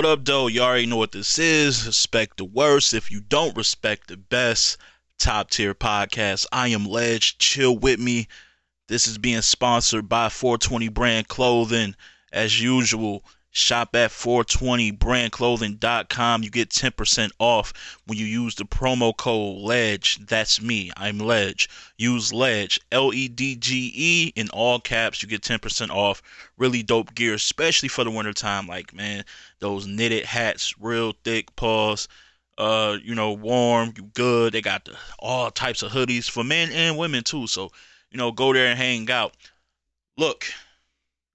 What up, though? You already know what this is. Respect the worst if you don't respect the best. Top tier podcast. I am Ledge. Chill with me. This is being sponsored by 420 Brand Clothing. As usual, shop at 420brandclothing.com. You get 10% off when you use the promo code LEDGE. That's me. I'm Ledge. Use LEDGE, L E D G E, in all caps. You get 10% off. Really dope gear, especially for the wintertime. Like, man, those knitted hats, real thick paws. Uh, you know, warm, you good. They got the, all types of hoodies for men and women too. So, you know, go there and hang out. Look,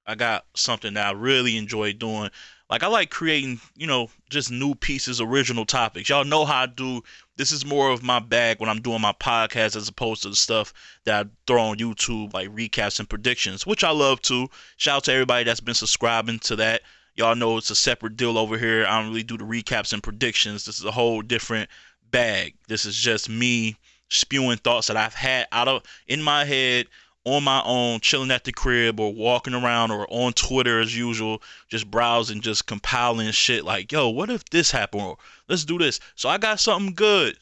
I got something that I really enjoy doing. Like I like creating, you know, just new pieces, original topics. Y'all know how I do. This is more of my bag when I'm doing my podcast as opposed to the stuff that I throw on YouTube, like recaps and predictions, which I love too. Shout out to everybody that's been subscribing to that. Y'all know it's a separate deal over here. I don't really do the recaps and predictions. This is a whole different bag. This is just me spewing thoughts that I've had out of in my head on my own, chilling at the crib or walking around or on Twitter as usual, just browsing, just compiling shit like, yo, what if this happened? Or let's do this. So I got something good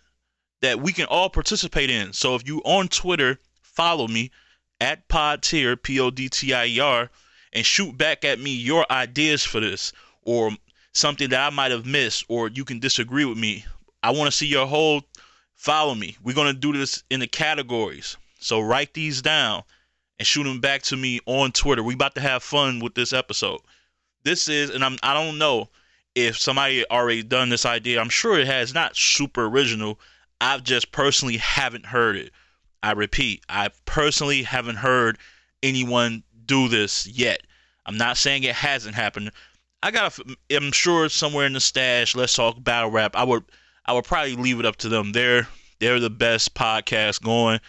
that we can all participate in. So if you on Twitter, follow me at Podtier, P O D T I E R, and shoot back at me your ideas for this or something that I might have missed or you can disagree with me. I want to see your whole follow me. We're going to do this in the categories. So write these down and shoot them back to me on Twitter. We about to have fun with this episode. This is, and I'm I don't know if somebody already done this idea. I'm sure it has not super original. I've just personally haven't heard it. I repeat, I personally haven't heard anyone do this yet. I'm not saying it hasn't happened. I got. I'm sure somewhere in the stash. Let's talk battle rap. I would. I would probably leave it up to them. They're they're the best podcast going.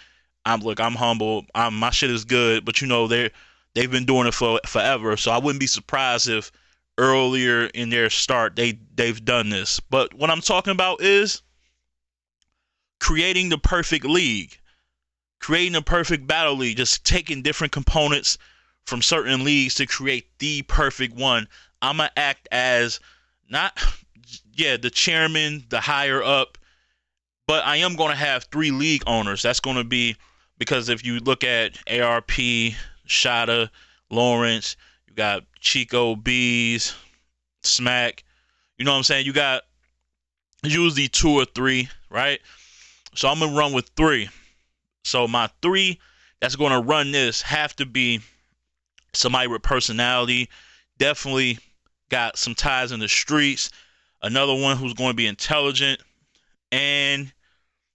I'm look, I'm humble. I'm my shit is good, but you know they they've been doing it for forever, so I wouldn't be surprised if earlier in their start they they've done this. But what I'm talking about is creating the perfect league, creating the perfect battle league, just taking different components from certain leagues to create the perfect one. I'm gonna act as not yeah the chairman, the higher up, but I am gonna have three league owners. That's gonna be because if you look at ARP, Shada, Lawrence, you got Chico Bees, Smack, you know what I'm saying? You got usually two or three, right? So I'm gonna run with three. So my three that's gonna run this have to be somebody with personality, definitely got some ties in the streets, another one who's to be intelligent, and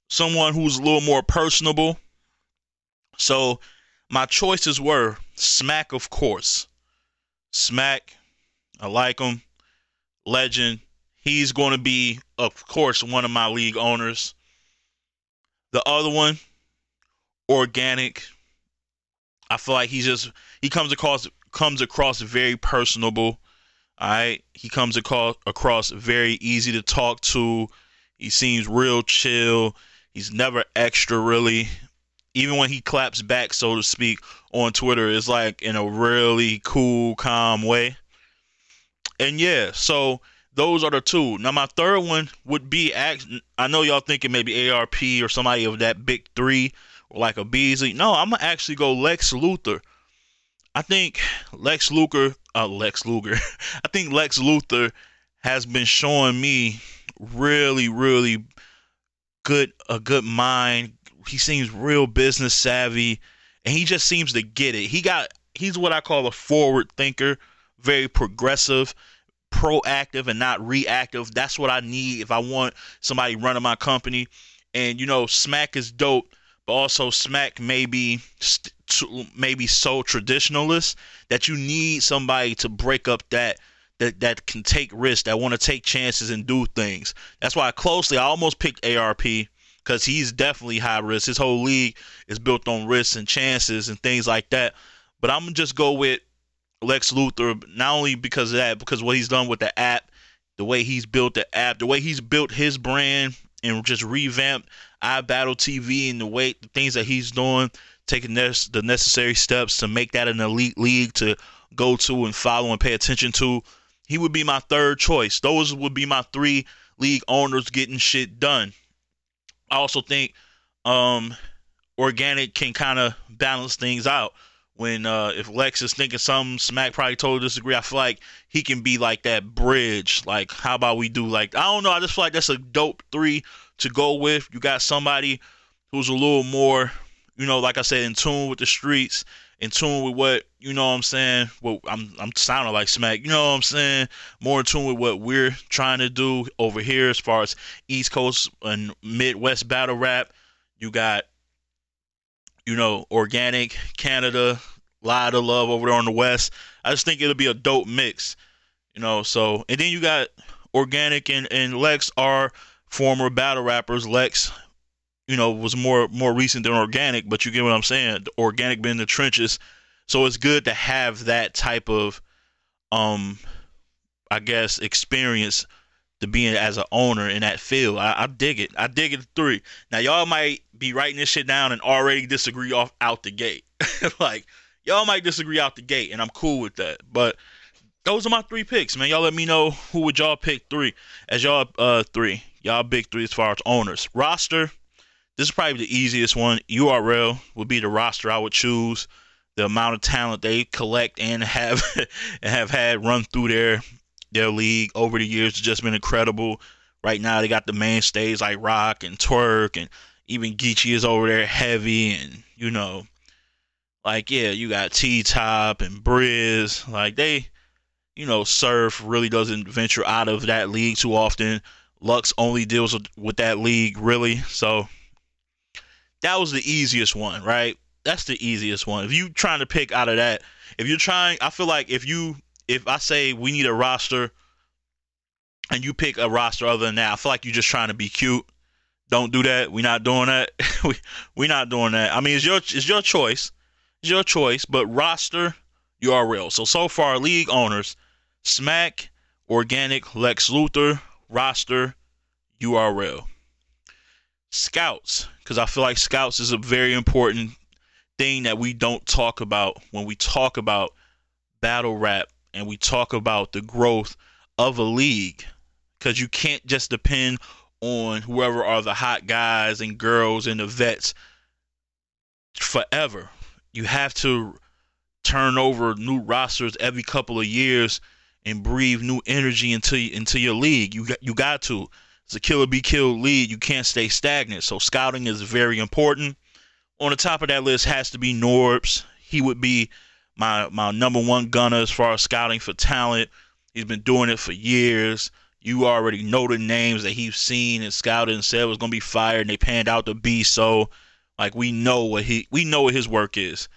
someone who's a little more personable so my choices were Smack, of course. Smack, I like him. Legend. He's going to be, of course, one of my league owners. The other one, Organik. I feel like he's just he comes across comes across very personable. All right, he comes across across very easy to talk to. He seems real chill. He's never extra really even when he claps back, so to speak, on Twitter, it's like in a really cool, calm way. And yeah, so those are the two. Now my third one would be I know y'all thinking maybe ARP or somebody of that big three, or like a Beasley. No, I'm gonna actually go Lex Luthor. I think Lex Luger, uh, Lex Luger. I think Lex Luthor has been showing me really, really good a good mind, he seems real business savvy, and he just seems to get it. He got he's what I call a forward thinker, very progressive, proactive, and not reactive. That's what I need if I want somebody running my company. And you know, Smack is dope, but also Smack may be maybe so traditionalist that you need somebody to break up that that that can take risks, that want to take chances and do things. That's why I closely I almost picked ARP because he's definitely high risk. His whole league is built on risks and chances and things like that. But I'm gonna just go with Lex Luthor, not only because of that, because what he's done with the app, the way he's built the app, the way he's built his brand and just revamped iBattle TV and the way the things that he's doing, taking the necessary steps to make that an elite league to go to and follow and pay attention to. he would be my third choice. Those would be my three league owners getting shit done. I also think um, Organik can kind of balance things out. When uh, if Lex is thinking something, Smack probably totally disagree. I feel like he can be like that bridge. Like, how about we do like I don't know. I just feel like that's a dope three to go with. You got somebody who's a little more, you know, like I said, in tune with the streets, in tune with what you know what I'm saying. Well, I'm I'm sounding like Smack. You know what I'm saying? More in tune with what we're trying to do over here as far as East Coast and Midwest battle rap. You got you know, Organik Canada, lot of love over there on the west. I just think it'll be a dope mix, you know. So and then you got Organik and and Lex are former battle rappers. Lex, you know, was more more recent than Organik, but you get what I'm saying. The Organik been the trenches, so it's good to have that type of, um, I guess experience to being as an owner in that field. I, I dig it. I dig it. Three. Now y'all might be writing this shit down and already disagree off out the gate. like y'all might disagree out the gate, and I'm cool with that. But those are my three picks, man. Y'all let me know who would y'all pick three as y'all uh three. Y'all big three as far as owners. Roster. This is probably the easiest one. URL would be the roster I would choose. The amount of talent they collect and have and have had run through their their league over the years has just been incredible. Right now, they got the mainstays like Rock and Twork, and even Geechee is over there heavy, and you know, like yeah, you got T Top and Briz. Like they, you know, Surf really doesn't venture out of that league too often. Lux only deals with, with that league really, so that was the easiest one, right? That's the easiest one. If you trying to pick out of that, if you're trying, I feel like if you if I say we need a roster and you pick a roster other than that, I feel like you're just trying to be cute. Don't do that. We're not doing that. we we're not doing that. I mean, it's your it's your choice. It's your choice, but roster URL. So so far, league owners, Smack, Organik, Lex Luthor, roster URL. Scouts, because I feel like scouts is a very important thing that we don't talk about when we talk about battle rap and we talk about the growth of a league because you can't just depend on whoever are the hot guys and girls and the vets forever. You have to turn over new rosters every couple of years and breathe new energy into into your league. You got you got to. It's a killer be killed lead. You can't stay stagnant. So scouting is very important. On the top of that list has to be Norbs. He would be my my number one gunner as far as scouting for talent. He's been doing it for years. You already know the names that he's seen and scouted and said was gonna be fired, and they panned out to be so. Like we know what he we know what his work is.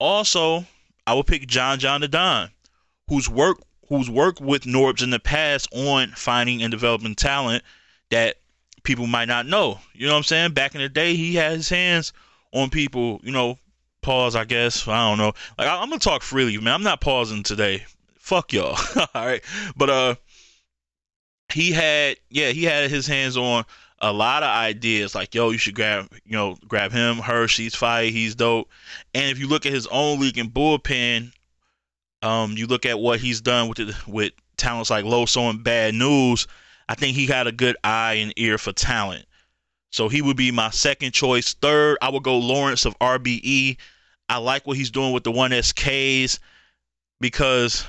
Also, I will pick John John Da Don, whose work who's worked with Norbs in the past on finding and developing talent that people might not know. You know what I'm saying? Back in the day, he had his hands on people, you know, pause, I guess. I don't know. Like I, am gonna talk freely, man. I'm not pausing today. Fuck y'all. All right, but uh, he had yeah, he had his hands on a lot of ideas. Like yo, you should grab you know grab him, her. She's fire. He's dope. And if you look at his own league and bullpen, um, you look at what he's done with it with talents like Loso and Bad News. I think he had a good eye and ear for talent. So he would be my second choice. Third, I would go Lawrence of RBE. I like what he's doing with the 1SKs because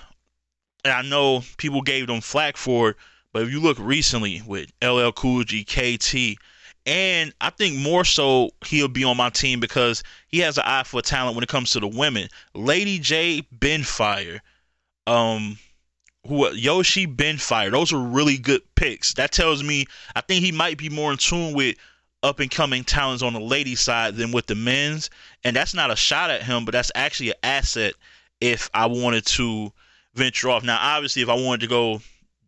I know people gave them flack for it, but if you look recently with LL Cool G, KT, and I think more so he'll be on my team because he has an eye for talent when it comes to the women. Lady J, Ben Fire, um, who Yoshi, Ben Fire. Those are really good picks. That tells me I think he might be more in tune with up and coming talents on the lady side than with the men's. And that's not a shot at him, but that's actually an asset if I wanted to venture off. Now, obviously, if I wanted to go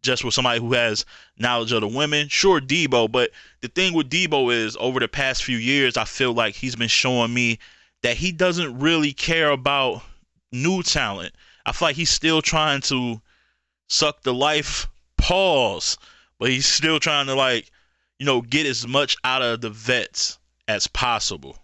just with somebody who has knowledge of the women, sure, Debo. But the thing with Debo is over the past few years, I feel like he's been showing me that he doesn't really care about new talent. I feel like he's still trying to suck the life pause, but he's still trying to like you know, get as much out of the vets as possible.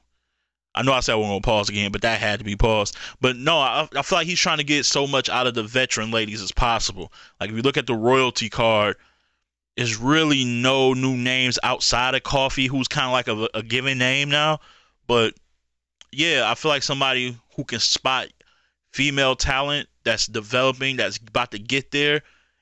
I know I said I wasn't gonna pause again, but that had to be paused. But no, I, I feel like he's trying to get so much out of the veteran ladies as possible. Like if you look at the royalty card, there's really no new names outside of Coffee, who's kind of like a, a given name now. But yeah, I feel like somebody who can spot female talent that's developing, that's about to get there,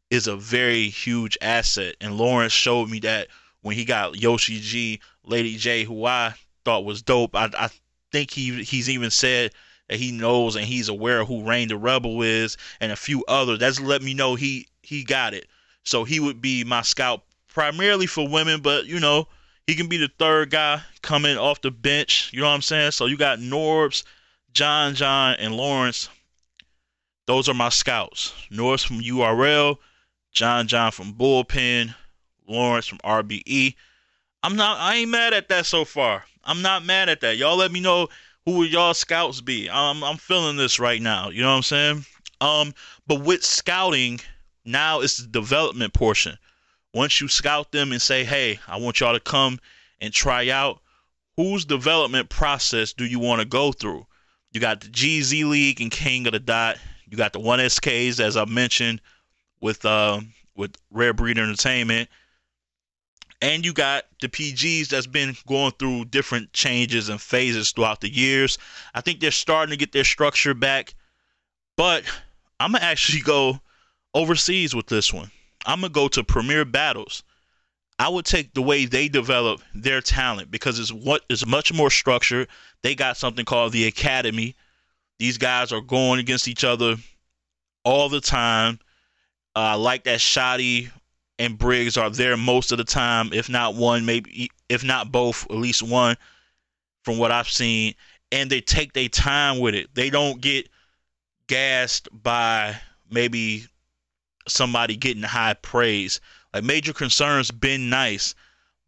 is a very huge asset. And Lawrence showed me that when he got Yoshi G, Lady J, who I thought was dope. I, I think he he's even said that he knows and he's aware of who Rain the Rebel is and a few others. That's let me know he he got it. So he would be my scout primarily for women, but you know, he can be the third guy coming off the bench. You know what I'm saying? So you got Norbs, John John, and Lawrence. Those are my scouts. Norbs from URL, John John from Bullpen, Lawrence from RBE. I'm not I ain't mad at that so far. I'm not mad at that. Y'all let me know who y'all scouts be. I'm I'm feeling this right now. You know what I'm saying? Um, but with scouting, now it's the development portion. Once you scout them and say, hey, I want y'all to come and try out, whose development process do you want to go through? You got the GZ League and King of the Dot. You got the one SKs, as I mentioned, with uh, with Rare Breed Entertainment and you got the PGs that's been going through different changes and phases throughout the years. I think they're starting to get their structure back, but I'm gonna actually go overseas with this one. I'm gonna go to Premier Battles. I would take the way they develop their talent because it's what is much more structured. They got something called the Academy. These guys are going against each other all the time. Uh, I like that Shotty and Briggs are there most of the time, if not one, maybe if not both, at least one from what I've seen. And they take their time with it. They don't get gassed by maybe somebody getting high praise. Like major concerns been nice,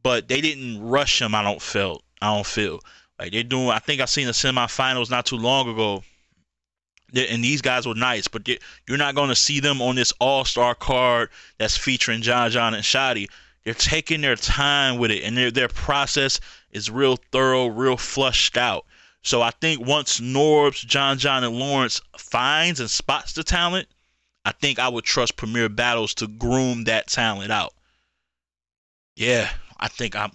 but they didn't rush him, I don't feel. I don't feel. Like they're doing I think I seen the semifinals not too long ago and these guys were nice, but you're not going to see them on this All Star card that's featuring John John and Shotty. They're taking their time with it, and their their process is real thorough, real flushed out. So I think once Norbs, John John, and Lawrence finds and spots the talent, I think I would trust Premier Battles to groom that talent out. Yeah, I think I'm.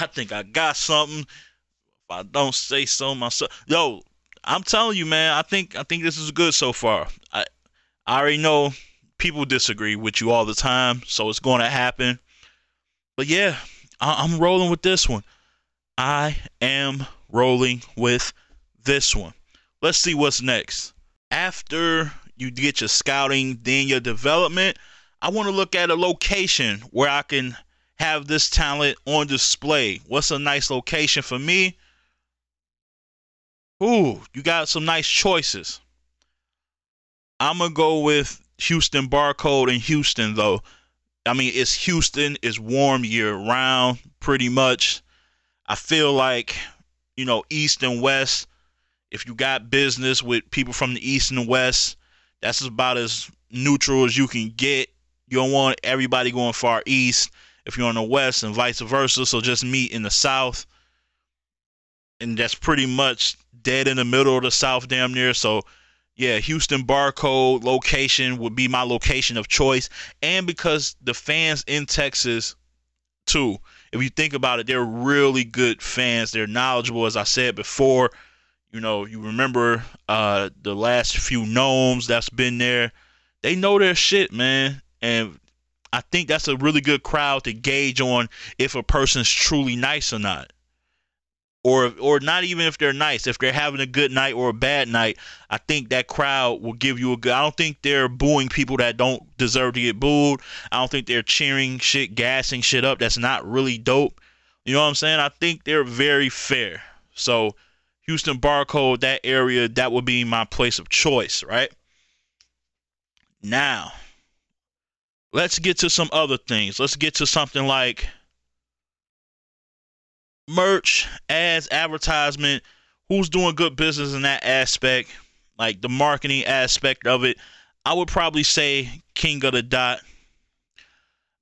I think I got something. If I don't say so myself, yo, I'm telling you, man. I think I think this is good so far. I I already know people disagree with you all the time, so it's going to happen. But yeah, I, I'm rolling with this one. I am rolling with this one. Let's see what's next. After you get your scouting, then your development, I want to look at a location where I can have this talent on display. What's a nice location for me? Ooh, you got some nice choices. I'm gonna go with Houston Barcode in Houston though. I mean, it's Houston. It's warm year round, pretty much. I feel like you know East and West. If you got business with people from the East and West, that's about as neutral as you can get. You don't want everybody going far east if you're on the west and vice versa. So just meet in the south. And that's pretty much dead in the middle of the South, damn near. So, yeah, Houston barcode location would be my location of choice. And because the fans in Texas, too, if you think about it, they're really good fans. They're knowledgeable, as I said before. You know, you remember uh, the last few gnomes that's been there. They know their shit, man. And I think that's a really good crowd to gauge on if a person's truly nice or not or or not even if they're nice, if they're having a good night or a bad night, I think that crowd will give you a good. I don't think they're booing people that don't deserve to get booed. I don't think they're cheering shit, gassing shit up. That's not really dope. You know what I'm saying? I think they're very fair. So Houston barcode, that area, that would be my place of choice, right? Now, let's get to some other things. Let's get to something like merch, ads, advertisement, who's doing good business in that aspect, like the marketing aspect of it, I would probably say King of the Dot.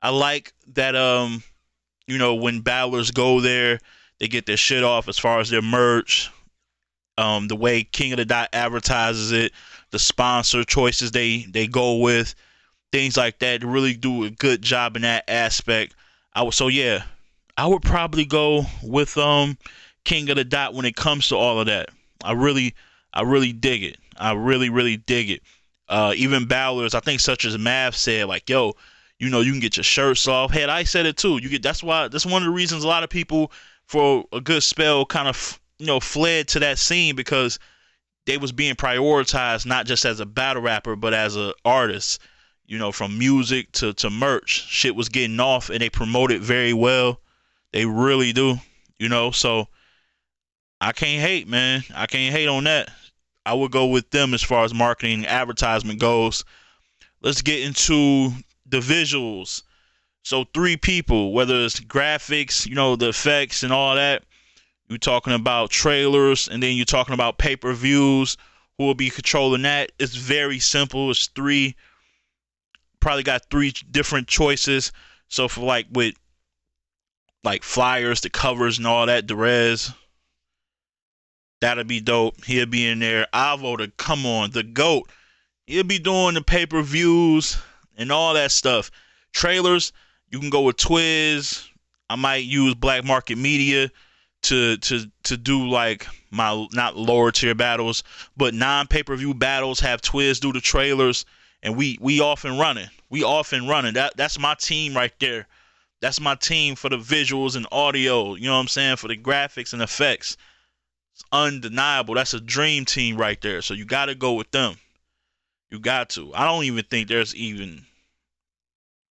I like that um, you know, when battlers go there, they get their shit off as far as their merch, um, the way King of the Dot advertises it, the sponsor choices they they go with, things like that. Really do a good job in that aspect. I would so yeah, I would probably go with um King of the Dot when it comes to all of that. I really I really dig it. I really really dig it. Uh, even Bowlers, I think such as Mav said, like, yo, you know, you can get your shirts off. Hey, I said it too. You get that's why that's one of the reasons a lot of people for a good spell kind of you know fled to that scene because they was being prioritized not just as a battle rapper but as a artist. You know, from music to to merch, shit was getting off, and they promoted very well. They really do. You know, so I can't hate, man. I can't hate on that. I would go with them as far as marketing and advertisement goes. Let's get into the visuals. So three people, whether it's graphics, you know, the effects and all that. You're talking about trailers, and then you're talking about pay per views. Who will be controlling that? It's very simple. It's three. Probably got three different choices. So for like with like flyers, the covers, and all that, Derez, That'll be dope. He'll be in there. Avo to come on, the GOAT. He'll be doing the pay per views and all that stuff. Trailers, you can go with Twiz. I might use Black Market Media to to to do like my not lower tier battles, but non pay per view battles. Have Twiz do the trailers, and we we off and running. We off and running. That that's my team right there. That's my team for the visuals and audio. You know what I'm saying for the graphics and effects. It's undeniable. That's a dream team right there. So you got to go with them. You got to. I don't even think there's even.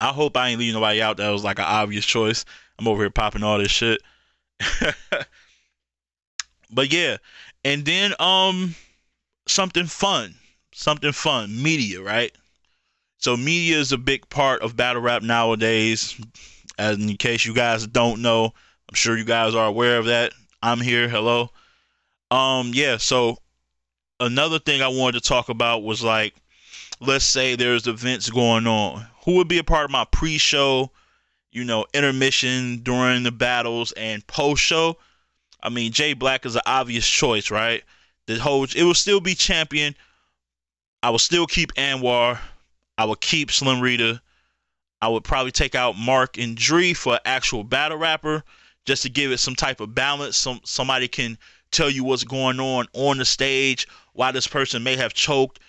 I hope I ain't leaving nobody out that was like an obvious choice. I'm over here popping all this shit. but yeah, and then um something fun, something fun, media, right? So media is a big part of battle rap nowadays. As in case you guys don't know, I'm sure you guys are aware of that. I'm here. Hello. Um, yeah, so another thing I wanted to talk about was like, let's say there's events going on. Who would be a part of my pre show, you know, intermission during the battles and post show? I mean, Jay Black is an obvious choice, right? The whole it will still be champion. I will still keep Anwar. I will keep Slim Rita. I would probably take out Mark and Dre for actual battle rapper just to give it some type of balance. Some somebody can tell you what's going on on the stage, why this person may have choked,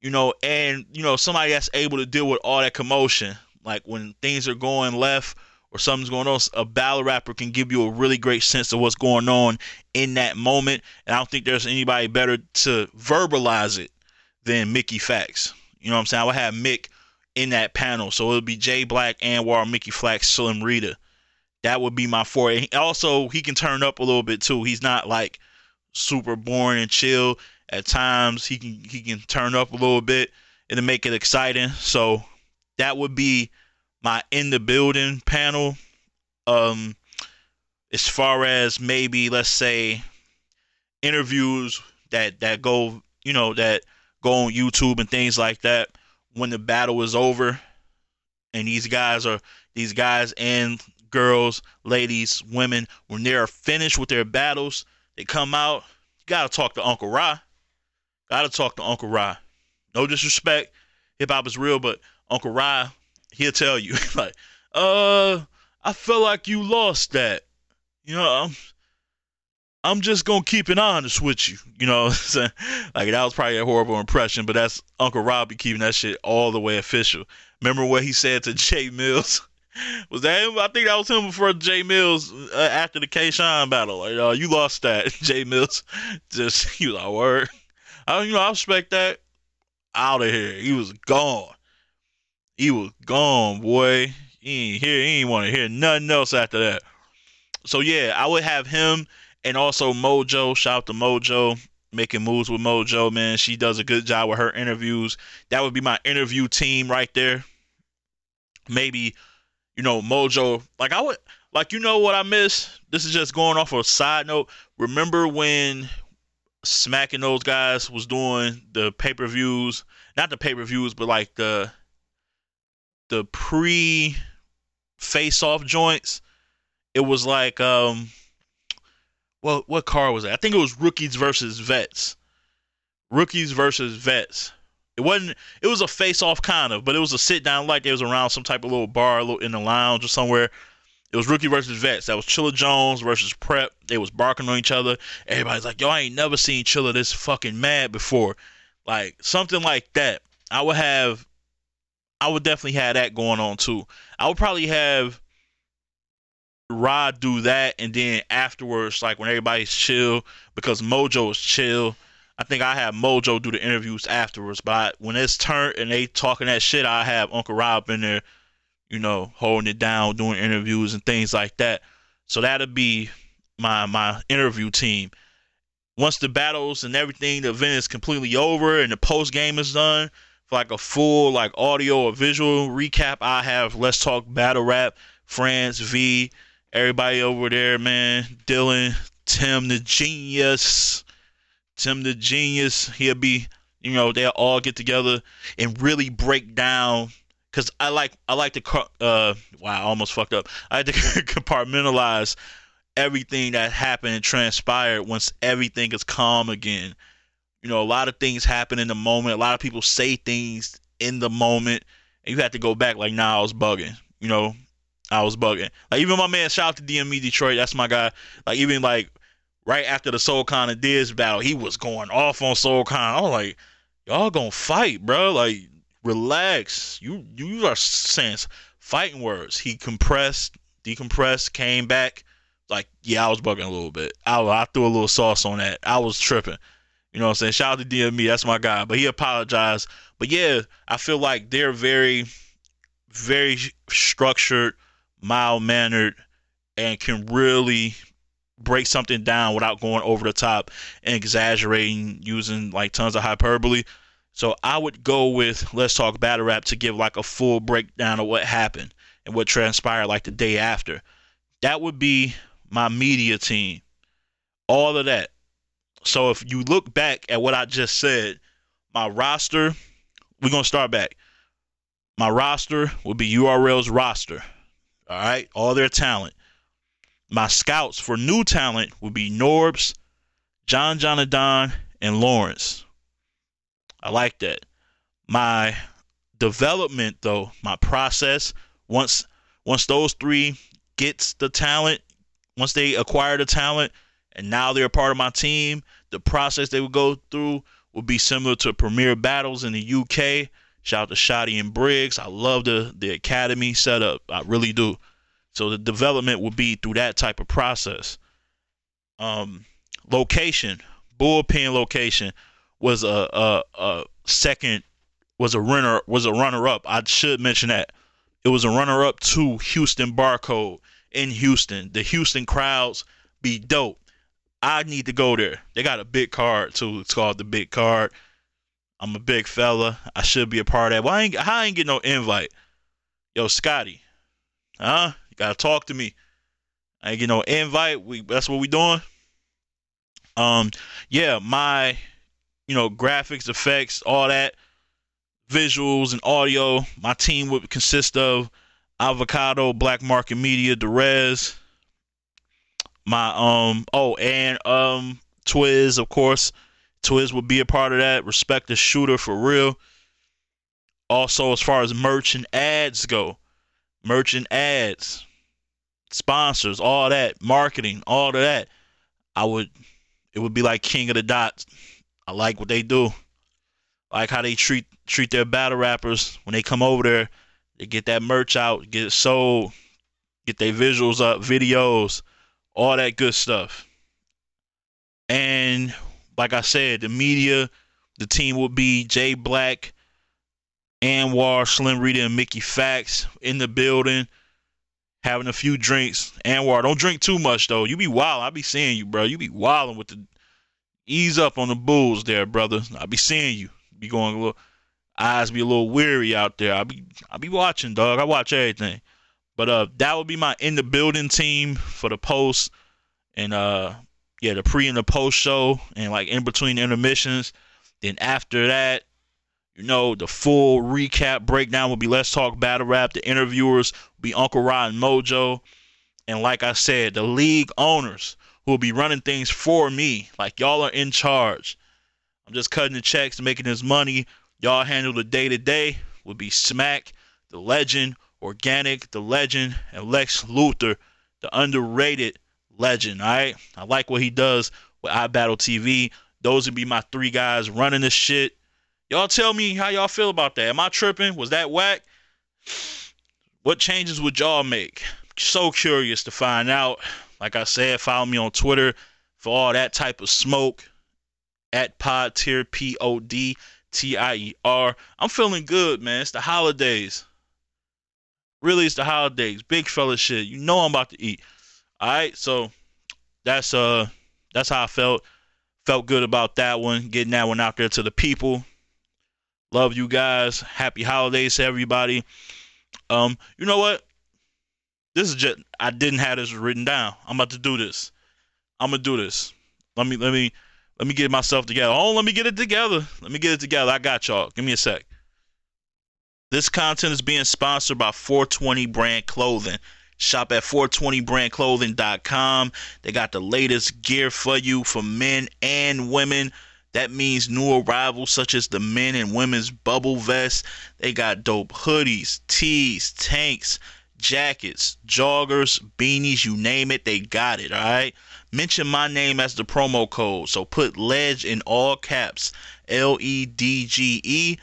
you know, and you know somebody that's able to deal with all that commotion. Like when things are going left or something's going on, a battle rapper can give you a really great sense of what's going on in that moment. And I don't think there's anybody better to verbalize it than Mickey Factz. You know what I'm saying? I would have Mick in that panel. So it'll be Jay Black, Anwar, Mickey Factz, Slim Rita. That would be my four. Also, he can turn up a little bit too. He's not like super boring and chill. At times he can he can turn up a little bit and make it exciting. So that would be my in the building panel. Um as far as maybe let's say interviews that that go you know that go on YouTube and things like that when the battle is over and these guys are these guys and girls, ladies, women when they're finished with their battles they come out. You gotta talk to Uncle Ra. Gotta talk to Uncle Ra. No disrespect. Hip hop is real, but Uncle Ra, he'll tell you like, uh, I feel like you lost that. You know, I'm, just gonna keep it honest with you. You know, like that was probably a horrible impression, but that's Uncle Robbie keeping that shit all the way official. Remember what he said to Jay Mills? Was that him? I think that was him before Jay Mills uh, after the K Shine battle. Like, uh, you lost that, Jay Mills. Just he was like, word. I don't, you know I respect that. Out of here. He was gone. He was gone, boy. He ain't here. He ain't want to hear nothing else after that. So yeah, I would have him and also Mojo. Shout out to Mojo making moves with Mojo, man. She does a good job with her interviews. That would be my interview team right there. Maybe you know, Mojo. Like I would, like you know what I miss. This is just going off a side note. Remember when smacking those guys was doing the pay per views, not the pay per views, but like the the pre face off joints. It was like um What what card was that? I think it was rookies versus vets. Rookies versus vets. It wasn't. It was a face off kind of, but it was a sit down like it was around some type of little bar, little in the lounge or somewhere. It was rookie versus vets. That was Chilla Jones versus Prep. They was barking on each other. Everybody's like, "Yo, I ain't never seen Chilla this fucking mad before." Like something like that. I would have. I would definitely have that going on too. I would probably have Rod do that, and then afterwards, like when everybody's chill, because Mojo is chill. I think I have Mojo do the interviews afterwards. But I, when it's turned and they talking that shit, I have Uncle Rob in there, you know, holding it down, doing interviews and things like that. So that'll be my my interview team. Once the battles and everything, the event is completely over and the post game is done, for like a full like audio or visual recap, I have Let's Talk Battle Rap, France V, everybody over there, man, Dylan, Tim the Genius Tim the Genius, he'll be, you know, they'll all get together and really break down. Cause I like I like to uh wow I almost fucked up. I had to compartmentalize everything that happened and transpired once everything is calm again. You know, a lot of things happen in the moment. A lot of people say things in the moment, and you have to go back like, nah, I was bugging. You know, I was bugging. Like even my man, shout out to DME Detroit. That's my guy. Like even like right after the Soul Khan and Diz battle, he was going off on Soul Khan. I was like, y'all gonna fight, bro. Like, relax. You you are saying fighting words. He compressed, decompressed, came back. Like, yeah, I was bugging a little bit. I, I threw a little sauce on that. I was tripping. You know what I'm saying? Shout out to DME, that's my guy. But he apologized. But yeah, I feel like they're very, very structured, mild mannered, and can really break something down without going over the top and exaggerating using like tons of hyperbole. So I would go with Let's Talk Battle Rap to give like a full breakdown of what happened and what transpired like the day after. That would be my media team. All of that. So if you look back at what I just said, my roster, we're going to start back. My roster would be URL's roster. All right, all their talent. My scouts for new talent will be Norbs, John Jonadon, and Lawrence. I like that. My development though, my process, once once those three gets the talent, once they acquire the talent and now they're a part of my team, the process they would go through will be similar to premier battles in the UK. Shout out to Shotty and Briggs. I love the the academy setup. I really do. So the development will be through that type of process. Um, location, bullpen location was a, a, a second was a runner was a runner up. I should mention that it was a runner up to Houston Barcode in Houston. The Houston crowds be dope. I need to go there. They got a big card too. It's called the Big Card. I'm a big fella. I should be a part of that. Why ain't how I ain't get no invite? Yo, Scotty. Huh? You gotta talk to me. I ain't get no invite. We that's what we doing. Um, yeah, my you know graphics, effects, all that, visuals and audio. My team would consist of Avocado, Black Market Media, Derez. My um oh and um Twiz, of course. Twiz would be a part of that. Respect the shooter for real. Also, as far as merch and ads go, merch and ads sponsors, all that, marketing, all of that, I would it would be like King of the Dots. I like what they do. Like how they treat treat their battle rappers when they come over there. They get that merch out, get it sold, get their visuals up, videos, all that good stuff. And like I said, the media, the team will be Jay Black, Anwar, Slim Reader, and Mickey Factz in the building having a few drinks. Anwar, don't drink too much though. You be wild. I be seeing you, bro. You be wilding with the ease up on the bulls there, brother. I be seeing you. Be going a little eyes be a little weary out there. I be I be watching, dog. I watch everything. But uh that would be my in the building team for the post and uh yeah, the pre and the post show and like in between intermissions. Then after that, you know, the full recap breakdown will be Let's Talk Battle Rap. The interviewers will be Uncle Rod and Mojo. And like I said, the league owners who will be running things for me. Like y'all are in charge. I'm just cutting the checks, making this money. Y'all handle the day to day. will be Smack, the legend, Organik, the legend, and Lex Luthor, the underrated legend. All right, I like what he does with iBattle TV. Those would be my three guys running this shit. Y'all tell me how y'all feel about that. Am I tripping? Was that whack? What changes would y'all make? So curious to find out. Like I said, follow me on Twitter for all that type of smoke at Podtier, P O D T I E R. I'm feeling good, man. It's the holidays. Really, it's the holidays. Big fella shit. You know I'm about to eat. All right, so that's uh that's how I felt. Felt good about that one. Getting that one out there to the people. Love you guys. Happy holidays to everybody. Um, you know what? This is just I didn't have this written down. I'm about to do this. I'm gonna do this. Let me let me let me get myself together. Oh, let me get it together. Let me get it together. I got y'all. Give me a sec. This content is being sponsored by 420 Brand Clothing. Shop at 420brandclothing.com. They got the latest gear for you for men and women. That means new arrivals such as the men and women's bubble vests. They got dope hoodies, tees, tanks, jackets, joggers, beanies, you name it, they got it, all right? Mention my name as the promo code. So put LEDGE in all caps, L E D G E,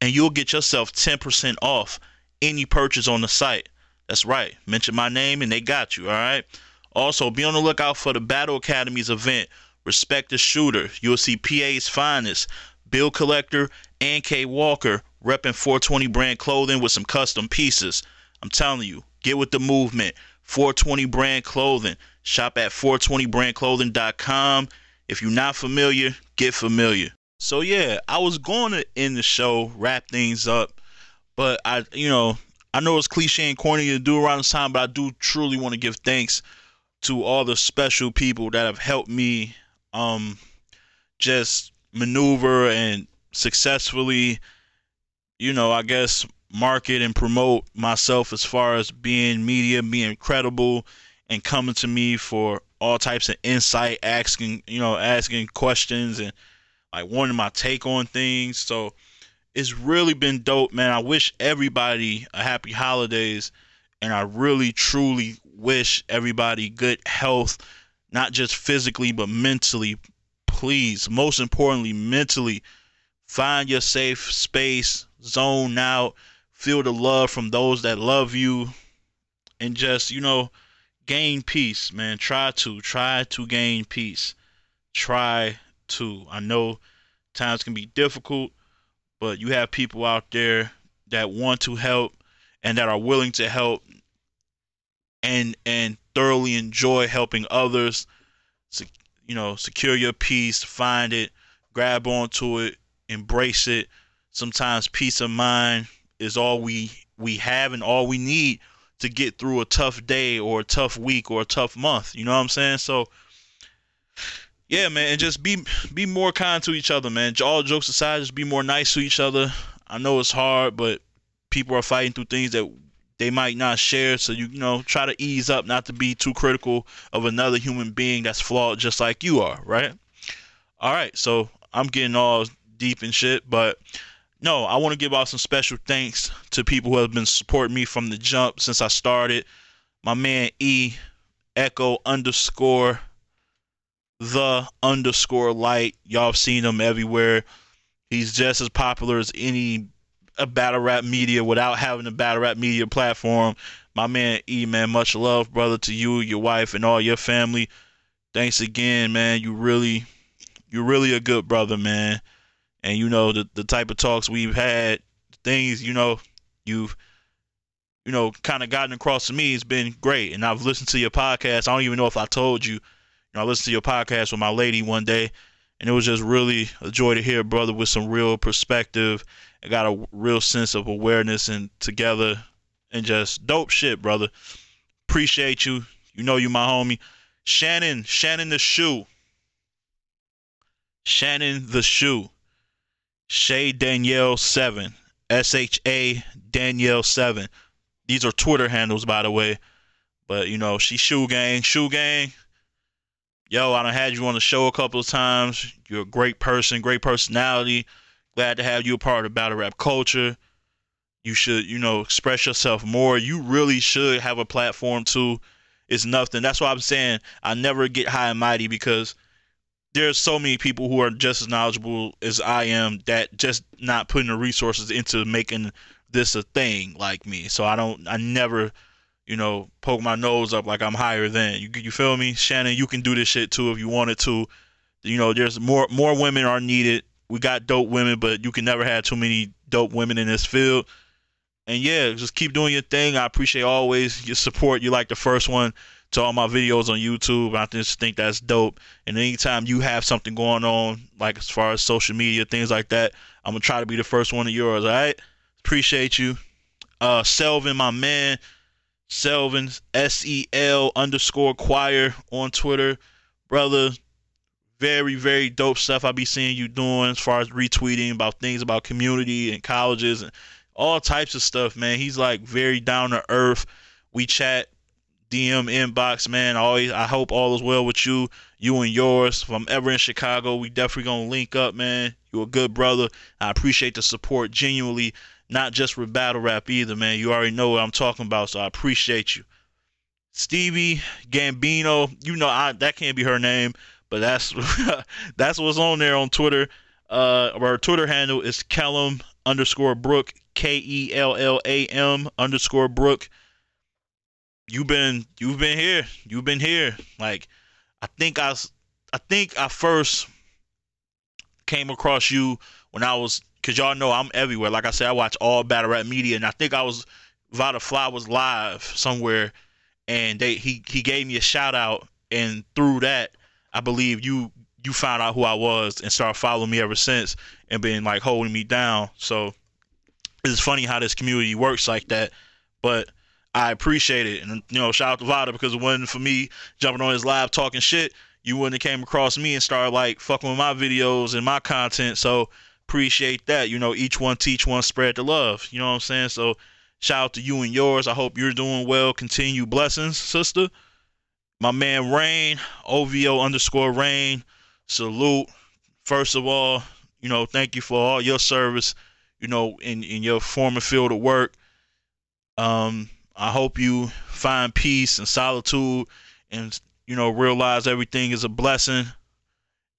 and you'll get yourself 10% off any purchase on the site. That's right. Mention my name and they got you, all right? Also, be on the lookout for the Battle Academies event. Respect the shooter. You'll see PA's finest, Bill Collector and K Walker repping 420 brand clothing with some custom pieces. I'm telling you, get with the movement. 420 brand clothing. Shop at 420brandclothing.com. If you're not familiar, get familiar. So yeah, I was going to end the show, wrap things up, but I, you know, I know it's cliche and corny to do around this time, but I do truly want to give thanks to all the special people that have helped me um just maneuver and successfully you know, I guess market and promote myself as far as being media, being credible and coming to me for all types of insight, asking, you know, asking questions and like wanting my take on things. So it's really been dope, man. I wish everybody a happy holidays and I really truly wish everybody good health, not just physically but mentally. Please, most importantly, mentally, find your safe space, zone out, feel the love from those that love you, and just, you know, gain peace, man. Try to, try to gain peace. Try to. I know times can be difficult, but you have people out there that want to help and that are willing to help and and thoroughly enjoy helping others you know secure your peace find it grab onto it embrace it. Sometimes peace of mind is all we we have and all we need to get through a tough day or a tough week or a tough month. You know what i'm saying? So yeah, man, and just be be more kind to each other, man. All jokes aside, just be more nice to each other. I know it's hard, but people are fighting through things that they might not share. So you you know try to ease up, not to be too critical of another human being that's flawed just like you are, right? All right, so I'm getting all deep and shit, but no, I want to give out some special thanks to people who have been supporting me from the jump since I started. My man E Echo underscore the underscore light. Y'all have seen him everywhere. He's just as popular as any a battle rap media without having a battle rap media platform. My man E man, much love, brother, to you, your wife, and all your family. Thanks again, man. You really you're really a good brother, man. And you know the the type of talks we've had, things, you know, you've you know, kind of gotten across to me has been great. And I've listened to your podcast. I don't even know if I told you I listened to your podcast with my lady one day, and it was just really a joy to hear brother with some real perspective. I got a real sense of awareness and together, and just dope shit, brother. Appreciate you. You know you my homie. Shannon, Shannon the shoe. Shannon the shoe. Shay Danielle seven. S H A Danielle seven. These are Twitter handles, by the way. But you know, she shoe gang, shoe gang yo, I done had you on the show a couple of times. You're a great person, great personality. Glad to have you a part of battle rap culture. You should, you know, express yourself more. You really should have a platform too. It's nothing. That's why I'm saying I never get high and mighty because there's so many people who are just as knowledgeable as I am that just not putting the resources into making this a thing like me. So I don't I never you know, poke my nose up like I'm higher than. You you feel me? Shannon, you can do this shit too if you wanted to. You know, there's more more women are needed. We got dope women, but you can never have too many dope women in this field. And yeah, just keep doing your thing. I appreciate always your support. You like the first one to all my videos on YouTube. I just think that's dope. And anytime you have something going on, like as far as social media, things like that, I'm gonna try to be the first one of yours. All right? Appreciate you. Uh Selvin, my man. Selvin, S E L underscore choir on Twitter. Brother, very, very dope stuff I be seeing you doing as far as retweeting about things about community and colleges and all types of stuff, man. He's like very down to earth. We chat, DM inbox, man. I always I hope all is well with you, you and yours. If I'm ever in Chicago, we definitely gonna link up, man. You're a good brother. I appreciate the support genuinely not just with battle rap either, man. You already know what I'm talking about, so I appreciate you. Stevie Gambino, you know I that can't be her name, but that's that's what's on there on Twitter. Uh, our Twitter handle is Kellam underscore Brook, K E L L A M underscore Brook. You've been you've been here, you've been here. Like I think I I think I first came across you when I was because y'all know I'm everywhere. Like I said, I watch all battle rap media, and I think I was Vada Fly was live somewhere, and they he he gave me a shout out, and through that, I believe you you found out who I was and started following me ever since, and been like holding me down. So it's funny how this community works like that, but. I appreciate it, and you know, shout out to Vada because it wasn't for me jumping on his live talking shit. You wouldn't have came across me and started like fucking with my videos and my content. So appreciate that. You know, each one teach one, spread the love. You know what I'm saying? So shout out to you and yours. I hope you're doing well. Continue blessings, sister. My man Rain, OVO underscore Rain. Salute. First of all, you know, thank you for all your service, you know, in, in your former field of work. Um, I hope you find peace and solitude and you know realize everything is a blessing.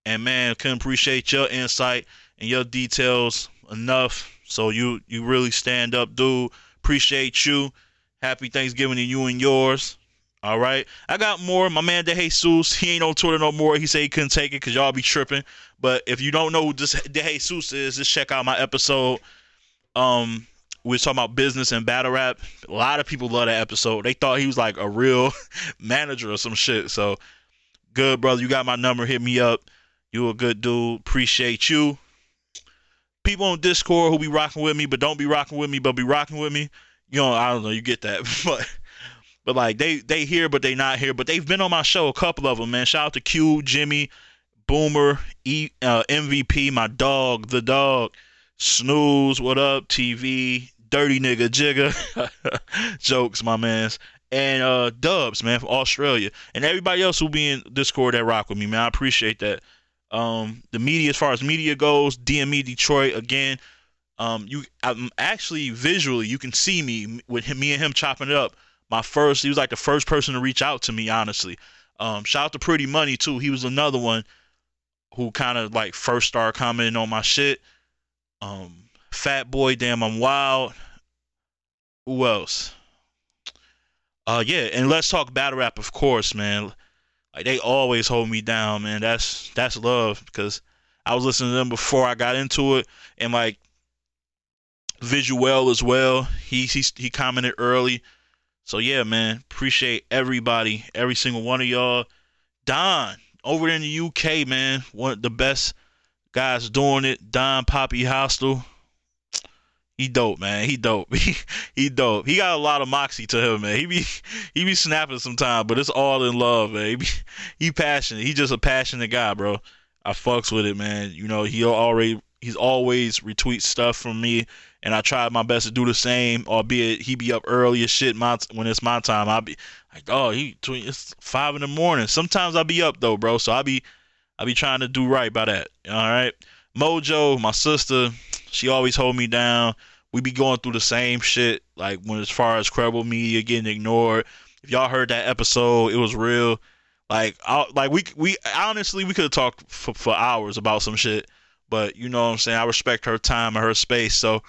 And man, can appreciate your insight and your details enough. So you you really stand up, dude. Appreciate you. Happy Thanksgiving to you and yours. All right. I got more. My man De Jesus, he ain't on Twitter no more. He said he couldn't take it because y'all be tripping. But if you don't know who this De Jesus is, just check out my episode. Um, we are talking about business and battle rap. A lot of people love that episode. They thought he was like a real manager or some shit. So good, brother. You got my number. Hit me up. You a good dude. Appreciate you people on Discord who be rocking with me, but don't be rocking with me, but be rocking with me. You know, I don't know, you get that, but but like they they here, but they not here, but they've been on my show. A couple of them, man. Shout out to Q, Jimmy, Boomer, e, uh, MVP, my dog, the dog, Snooze, what up, TV, Dirty Nigga Jigga, jokes, my man's. And uh Dubs, man, from Australia. And everybody else who be in Discord that rock with me, man. I appreciate that. Um, the media, as far as media goes, DME Detroit again. Um, you, I'm actually visually, you can see me with him, me and him chopping it up. My first, he was like the first person to reach out to me, honestly. Um, shout out to Pretty Money too. He was another one who kind of like first started commenting on my shit. Um, Fat Boy, damn, I'm wild. Who else? Uh, yeah, and let's talk battle rap, of course, man. Like they always hold me down, man. That's that's love because I was listening to them before I got into it, and like Visual as well. He he he commented early, so yeah, man. Appreciate everybody, every single one of y'all. Don over in the UK, man, one of the best guys doing it. Don Poppy Hostel he dope, man. He dope. He he dope. He got a lot of moxie to him, man. He be he be snapping sometimes, but it's all in love, man. He, be, he passionate. He just a passionate guy, bro. I fucks with it, man. You know, he already he's always retweet stuff from me, and I try my best to do the same. Albeit he be up early as shit my when it's my time. I'll be like, oh, he it's five in the morning. Sometimes I'll be up though, bro. So I'll be I'll be trying to do right by that. All right, Mojo, my sister, she always hold me down. We be going through the same shit, like when as far as credible media getting ignored. If y'all heard that episode, it was real. Like, I, like we we honestly we could have talked for, for hours about some shit, but you know what I'm saying. I respect her time and her space, so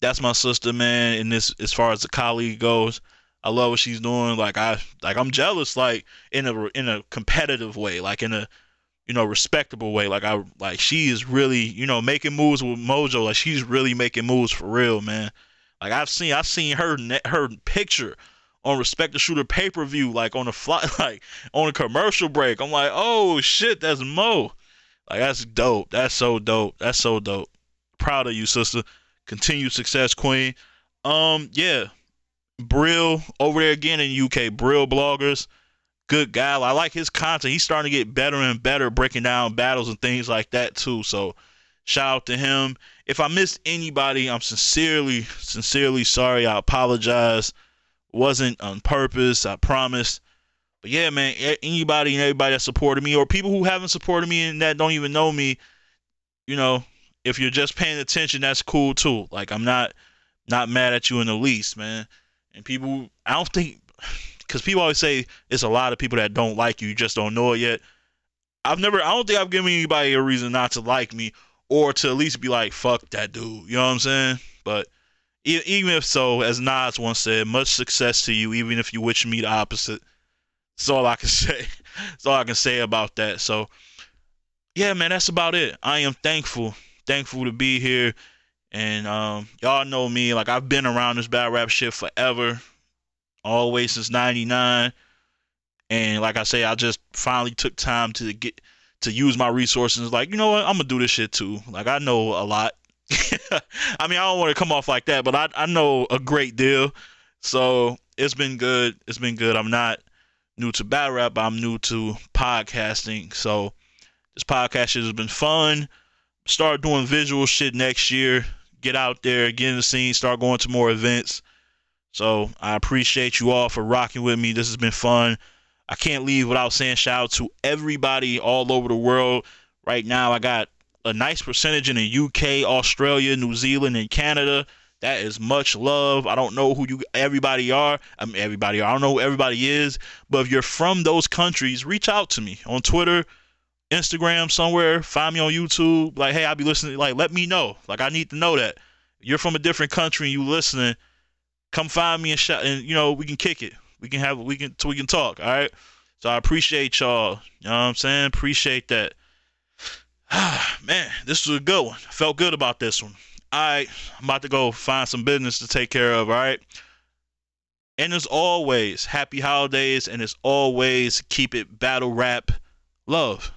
that's my sister, man. And this, as far as the colleague goes, I love what she's doing. Like I, like I'm jealous, like in a in a competitive way, like in a you know respectable way. Like I, like she is really you know making moves with Mojo. Like she's really making moves for real, man. Like I've seen, I've seen her her picture on Respect the Shooter pay per view, like on a fly, like on a commercial break. I'm like, oh shit, that's Mo. Like that's dope. That's so dope. That's so dope. Proud of you, sister. Continued success, queen. Um, yeah. Brill over there again in UK. Brill bloggers. Good guy. I like his content. He's starting to get better and better breaking down battles and things like that too. So shout out to him. If I missed anybody, I'm sincerely, sincerely sorry. I apologize wasn't on purpose. I promise. But yeah, man, anybody and everybody that supported me, or people who haven't supported me and that don't even know me, you know, if you're just paying attention, that's cool too. Like I'm not not mad at you in the least, man. And people, I don't think, because people always say it's a lot of people that don't like you, you just don't know it yet. I've never, I don't think I've given anybody a reason not to like me or to at least be like, fuck that dude. You know what I'm saying? But even if so, as Nas once said, much success to you, even if you wish me the opposite. That's all I can say. That's all I can say about that. So, yeah, man, that's about it. I am thankful, thankful to be here. And um, y'all know me, like I've been around this bad rap shit forever, always since '99. And like I say, I just finally took time to get to use my resources. Like, you know what? I'm gonna do this shit too. Like I know a lot, I mean, I don't want to come off like that, but I, I know a great deal. So it's been good. It's been good. I'm not new to battle rap. I'm new to podcasting. So this podcast shit has been fun. Start doing visual shit next year. Get out there, get in the scene, start going to more events. So I appreciate you all for rocking with me. This has been fun. I can't leave without saying shout out to everybody all over the world. Right now, I got a nice percentage in the UK, Australia, New Zealand, and Canada. That is much love. I don't know who you everybody are. I mean everybody. I don't know who everybody is, but if you're from those countries, reach out to me on Twitter, Instagram, somewhere. Find me on YouTube. Like, hey, I'll be listening. Like, let me know. Like, I need to know that you're from a different country and you listening. Come find me and shout, and you know we can kick it. We can have we can so we can talk. All right. So I appreciate y'all. You know what I'm saying? Appreciate that. Ah man, this was a good one. Felt good about this one. All right, I'm about to go find some business to take care of. All right. And as always, happy holidays, and as always, keep it battle rap love.